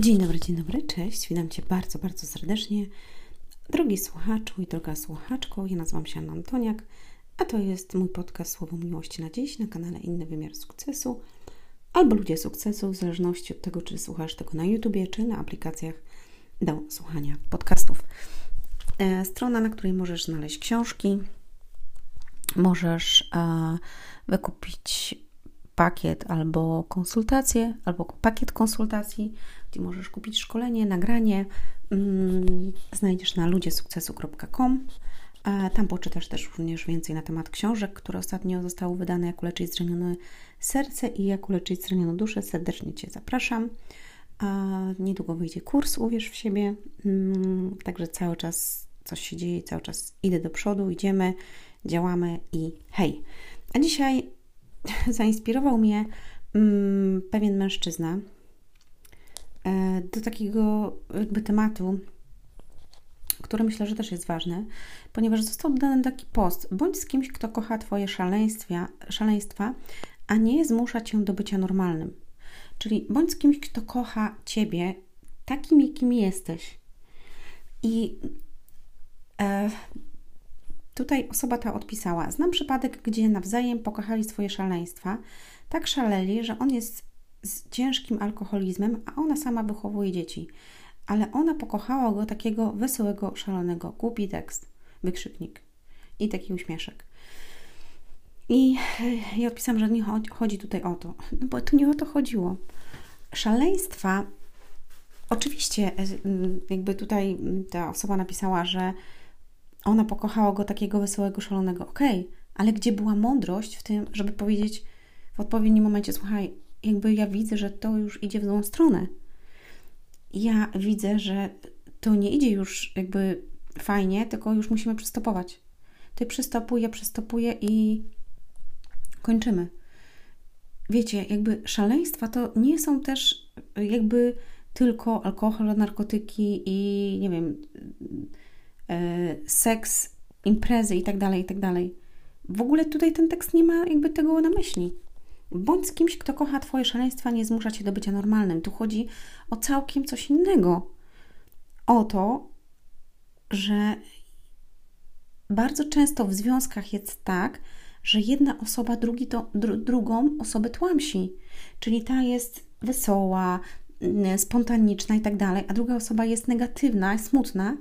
Dzień dobry, dzień dobry, cześć. Witam Cię bardzo, bardzo serdecznie. Drogi słuchaczu i droga słuchaczko, ja nazywam się Anna Antoniak, a to jest mój podcast Słowo Miłości na dziś na kanale Inny Wymiar Sukcesu albo Ludzie Sukcesu, w zależności od tego, czy słuchasz tego na YouTubie, czy na aplikacjach do słuchania podcastów. E, strona, na której możesz znaleźć książki, możesz e, wykupić pakiet albo konsultację, albo pakiet konsultacji, gdzie możesz kupić szkolenie, nagranie. Mm, znajdziesz na ludziesukcesu.com. Tam poczytasz też również więcej na temat książek, które ostatnio zostały wydane, jak uleczyć zranione serce i jak uleczyć zranioną duszę. Serdecznie Cię zapraszam. Niedługo wyjdzie kurs Uwierz w siebie, mm, także cały czas coś się dzieje, cały czas idę do przodu, idziemy, działamy i hej. A dzisiaj zainspirował mnie mm, pewien mężczyzna do takiego jakby tematu, który myślę, że też jest ważny, ponieważ został dodany taki post. Bądź z kimś, kto kocha Twoje szaleństwa, szaleństwa, a nie zmusza Cię do bycia normalnym. Czyli bądź z kimś, kto kocha Ciebie takim, jakim jesteś. I e, Tutaj osoba ta odpisała: Znam przypadek, gdzie nawzajem pokochali swoje szaleństwa. Tak szaleli, że on jest z ciężkim alkoholizmem, a ona sama wychowuje dzieci. Ale ona pokochała go takiego wesołego, szalonego. Głupi tekst, wykrzyknik i taki uśmieszek. I ja odpisałam, że nie chodzi tutaj o to, no bo tu nie o to chodziło. Szaleństwa, oczywiście, jakby tutaj ta osoba napisała, że ona pokochała go takiego wesołego, szalonego. Okej, okay, ale gdzie była mądrość w tym, żeby powiedzieć w odpowiednim momencie, słuchaj, jakby ja widzę, że to już idzie w złą stronę. Ja widzę, że to nie idzie już jakby fajnie, tylko już musimy przystopować. Ty przystopuj, ja przystopuję i kończymy. Wiecie, jakby szaleństwa to nie są też jakby tylko alkohol, narkotyki i nie wiem, E, seks, imprezy itd., tak itd. Tak w ogóle tutaj ten tekst nie ma jakby tego na myśli. Bądź z kimś, kto kocha Twoje szaleństwa, nie zmusza Cię do bycia normalnym. Tu chodzi o całkiem coś innego. O to, że bardzo często w związkach jest tak, że jedna osoba drugi to, dru, drugą osobę tłamsi. Czyli ta jest wesoła, spontaniczna i tak dalej, a druga osoba jest negatywna, smutna,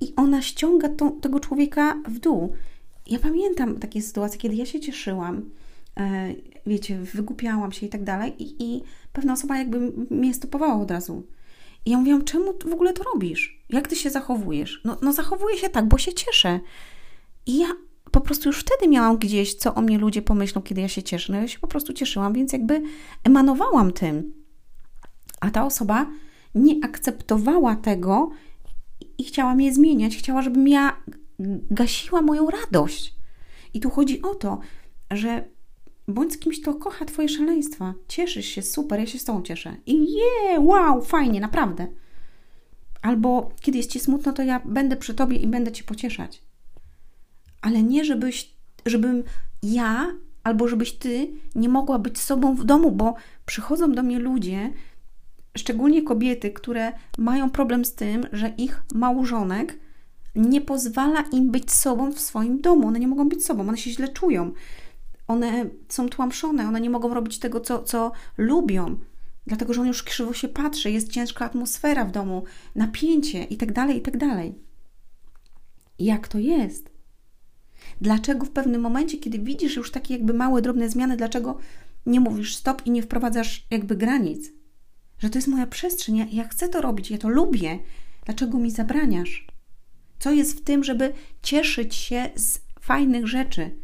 i ona ściąga to, tego człowieka w dół. Ja pamiętam takie sytuacje, kiedy ja się cieszyłam, wiecie, wygłupiałam się i tak dalej, i, i pewna osoba jakby mnie stopowała od razu. I ja mówiłam, czemu w ogóle to robisz? Jak ty się zachowujesz? No, no zachowuję się tak, bo się cieszę. I ja po prostu już wtedy miałam gdzieś, co o mnie ludzie pomyślą, kiedy ja się cieszę. No ja się po prostu cieszyłam, więc jakby emanowałam tym. A ta osoba nie akceptowała tego, i chciała mnie zmieniać, chciała, żebym ja gasiła moją radość. I tu chodzi o to, że bądź z kimś, kto kocha Twoje szaleństwa. Cieszysz się, super, ja się z Tobą cieszę. I je, wow, fajnie, naprawdę. Albo kiedy jest Ci smutno, to ja będę przy Tobie i będę Cię pocieszać. Ale nie, żebyś, żebym ja albo żebyś Ty nie mogła być sobą w domu, bo przychodzą do mnie ludzie, szczególnie kobiety, które mają problem z tym, że ich małżonek nie pozwala im być sobą w swoim domu. One nie mogą być sobą, one się źle czują. One są tłamszone, one nie mogą robić tego, co, co lubią, dlatego że on już krzywo się patrzy, jest ciężka atmosfera w domu, napięcie itd., tak itd. Tak Jak to jest? Dlaczego w pewnym momencie, kiedy widzisz już takie jakby małe, drobne zmiany, dlaczego nie mówisz stop i nie wprowadzasz jakby granic? że to jest moja przestrzeń, ja, ja chcę to robić, ja to lubię. Dlaczego mi zabraniasz? Co jest w tym, żeby cieszyć się z fajnych rzeczy?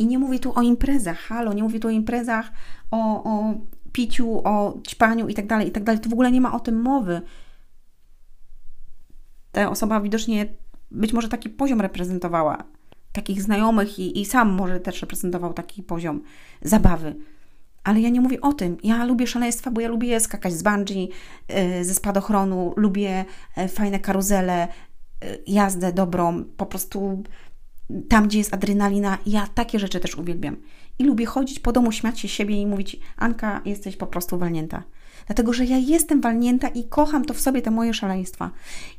I nie mówię tu o imprezach, halo, nie mówię tu o imprezach, o, o piciu, o ćpaniu tak dalej, i tak w ogóle nie ma o tym mowy. Ta osoba widocznie być może taki poziom reprezentowała, takich znajomych i, i sam może też reprezentował taki poziom zabawy. Ale ja nie mówię o tym. Ja lubię szaleństwa, bo ja lubię skakać z bungee, y, ze spadochronu, lubię e, fajne karuzele, y, jazdę dobrą, po prostu tam, gdzie jest adrenalina. Ja takie rzeczy też uwielbiam. I lubię chodzić po domu, śmiać się siebie i mówić: Anka, jesteś po prostu walnięta. Dlatego, że ja jestem walnięta i kocham to w sobie, te moje szaleństwa.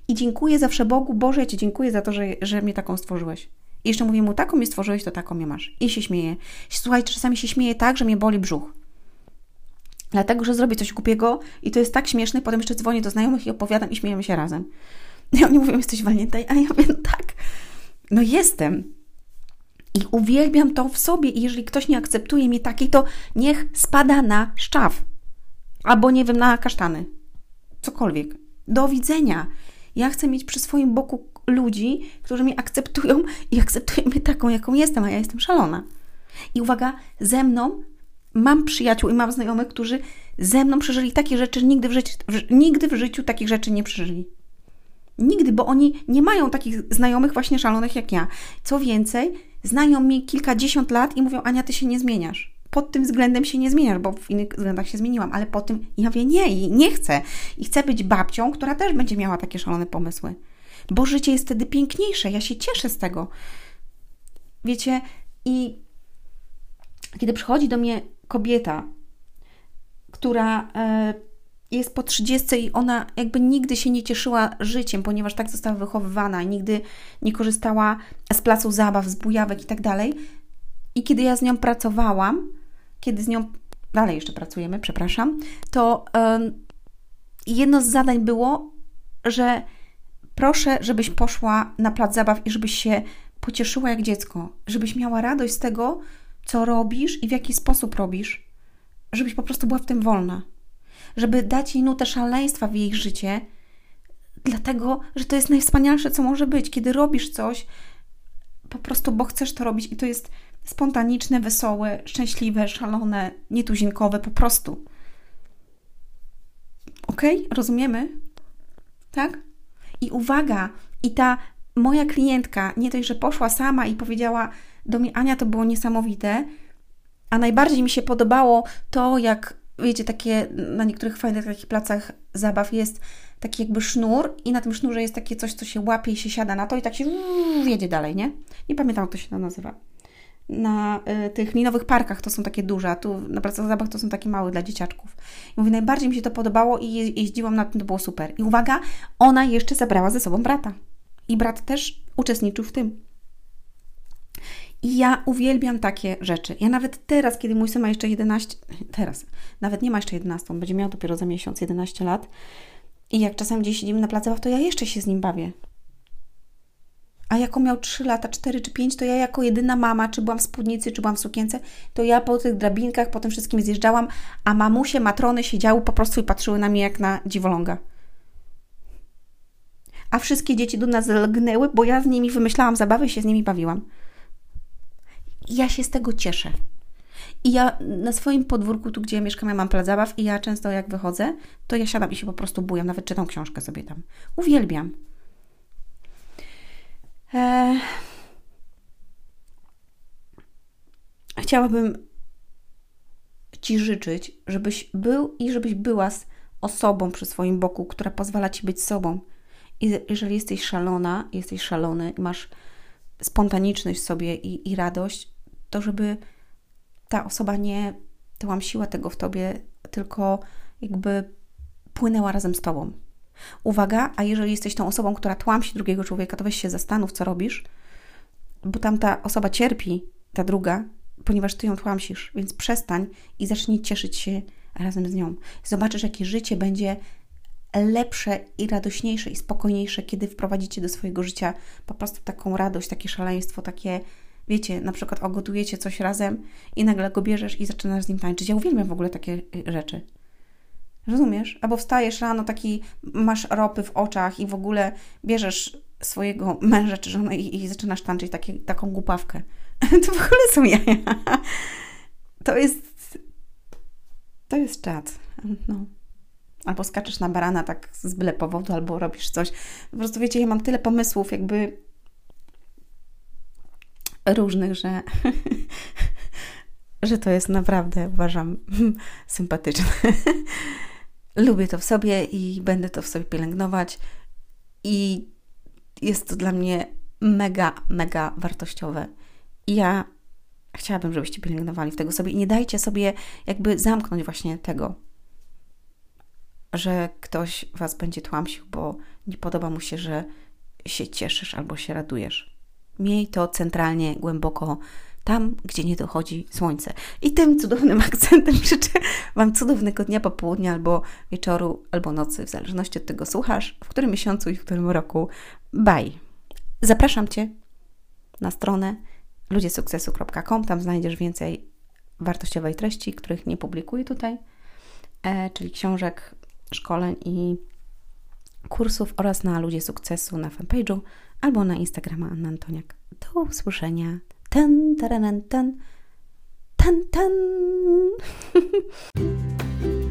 I dziękuję zawsze Bogu, Boże, ja Ci dziękuję za to, że, że mnie taką stworzyłeś. I jeszcze mówię mu, taką mnie stworzyłeś, to taką mnie masz. I się śmieję. Słuchaj, czasami się śmieję tak, że mnie boli brzuch. Dlatego, że zrobię coś głupiego i to jest tak śmieszne, potem jeszcze dzwonię do znajomych i opowiadam i śmiejemy się razem. I oni mówią, jesteś walnięta, a ja no tak, no jestem. I uwielbiam to w sobie i jeżeli ktoś nie akceptuje mnie takiej, to niech spada na szczaw. Albo nie wiem, na kasztany. Cokolwiek. Do widzenia. Ja chcę mieć przy swoim boku ludzi, którzy mnie akceptują i akceptują mnie taką, jaką jestem, a ja jestem szalona. I uwaga, ze mną mam przyjaciół i mam znajomych, którzy ze mną przeżyli takie rzeczy, nigdy w życiu, nigdy w życiu takich rzeczy nie przeżyli. Nigdy, bo oni nie mają takich znajomych właśnie szalonych jak ja. Co więcej, znają mnie kilkadziesiąt lat i mówią, Ania, ty się nie zmieniasz. Pod tym względem się nie zmieniasz, bo w innych względach się zmieniłam, ale po tym ja wie nie i nie chcę. I chcę być babcią, która też będzie miała takie szalone pomysły. Bo życie jest wtedy piękniejsze. Ja się cieszę z tego. Wiecie, i kiedy przychodzi do mnie kobieta, która e, jest po 30 i ona jakby nigdy się nie cieszyła życiem, ponieważ tak została wychowywana i nigdy nie korzystała z placu zabaw, z bujawek i tak dalej. I kiedy ja z nią pracowałam, kiedy z nią dalej jeszcze pracujemy, przepraszam, to um, jedno z zadań było, że proszę, żebyś poszła na plac zabaw i żebyś się pocieszyła jak dziecko, żebyś miała radość z tego, co robisz i w jaki sposób robisz, żebyś po prostu była w tym wolna, żeby dać jej nutę szaleństwa w jej życie, dlatego, że to jest najwspanialsze, co może być, kiedy robisz coś po prostu, bo chcesz to robić i to jest spontaniczne, wesołe, szczęśliwe, szalone, nietuzinkowe, po prostu. Ok? Rozumiemy? Tak? I uwaga, i ta moja klientka nie dość, że poszła sama i powiedziała do mnie, Ania, to było niesamowite, a najbardziej mi się podobało to, jak wiecie, takie na niektórych fajnych takich placach zabaw jest taki jakby sznur i na tym sznurze jest takie coś, co się łapie i się siada na to i tak się jedzie dalej, nie? Nie pamiętam, jak to się to nazywa. Na y, tych linowych parkach to są takie duże, a tu na placach zabaw to są takie małe dla dzieciaczków. I mówię, najbardziej mi się to podobało i je, jeździłam na tym, to było super. I uwaga, ona jeszcze zabrała ze sobą brata. I brat też uczestniczył w tym. I ja uwielbiam takie rzeczy. Ja nawet teraz, kiedy mój syn ma jeszcze 11, teraz, nawet nie ma jeszcze 11, on będzie miał dopiero za miesiąc 11 lat. I jak czasem gdzieś siedzimy na placach, to ja jeszcze się z nim bawię. A jako miał 3 lata, 4 czy 5, to ja jako jedyna mama, czy byłam w spódnicy, czy byłam w sukience, to ja po tych drabinkach, po tym wszystkim zjeżdżałam, a mamusie, matrony siedziały po prostu i patrzyły na mnie jak na dziwoląga. A wszystkie dzieci do nas lgnęły, bo ja z nimi wymyślałam zabawy i się z nimi bawiłam. Ja się z tego cieszę. I ja na swoim podwórku, tu gdzie ja mieszkam, ja mam plac zabaw i ja często jak wychodzę, to ja siadam i się po prostu bujam, nawet czytam książkę sobie tam. Uwielbiam. Eee... Chciałabym Ci życzyć, żebyś był i żebyś była z osobą przy swoim boku, która pozwala Ci być sobą. I jeżeli jesteś szalona, jesteś szalony i masz spontaniczność sobie i, i radość, to żeby ta osoba nie tłamsiła tego w tobie, tylko jakby płynęła razem z tobą. Uwaga, a jeżeli jesteś tą osobą, która tłamsi drugiego człowieka, to weź się zastanów, co robisz, bo tam ta osoba cierpi, ta druga, ponieważ ty ją tłamsisz, więc przestań i zacznij cieszyć się razem z nią. Zobaczysz, jakie życie będzie lepsze i radośniejsze i spokojniejsze, kiedy wprowadzicie do swojego życia po prostu taką radość, takie szaleństwo, takie, wiecie, na przykład ogotujecie coś razem i nagle go bierzesz i zaczynasz z nim tańczyć. Ja uwielbiam w ogóle takie y, rzeczy. Rozumiesz? Albo wstajesz rano, taki masz ropy w oczach i w ogóle bierzesz swojego męża czy żonę i, i zaczynasz tańczyć taką głupawkę. To w ogóle są jaja. To jest... To jest czad. No albo skaczesz na barana tak z byle powodu, albo robisz coś. Po prostu wiecie, ja mam tyle pomysłów jakby różnych, że, że to jest naprawdę, uważam, sympatyczne. Lubię to w sobie i będę to w sobie pielęgnować i jest to dla mnie mega, mega wartościowe. I ja chciałabym, żebyście pielęgnowali w tego sobie i nie dajcie sobie jakby zamknąć właśnie tego, że ktoś was będzie tłamsił, bo nie podoba mu się, że się cieszysz albo się radujesz. Miej to centralnie, głęboko tam, gdzie nie dochodzi słońce. I tym cudownym akcentem życzę Wam cudownego dnia, popołudnia, albo wieczoru, albo nocy, w zależności od tego słuchasz, w którym miesiącu i w którym roku. Bye! Zapraszam Cię na stronę ludziesukcesu.com. Tam znajdziesz więcej wartościowej treści, których nie publikuję tutaj, e, czyli książek, szkoleń i kursów oraz na Ludzie Sukcesu na fanpage'u albo na Instagrama Anna Antoniak. Do usłyszenia. Ten, taranan, ten, ten, ten.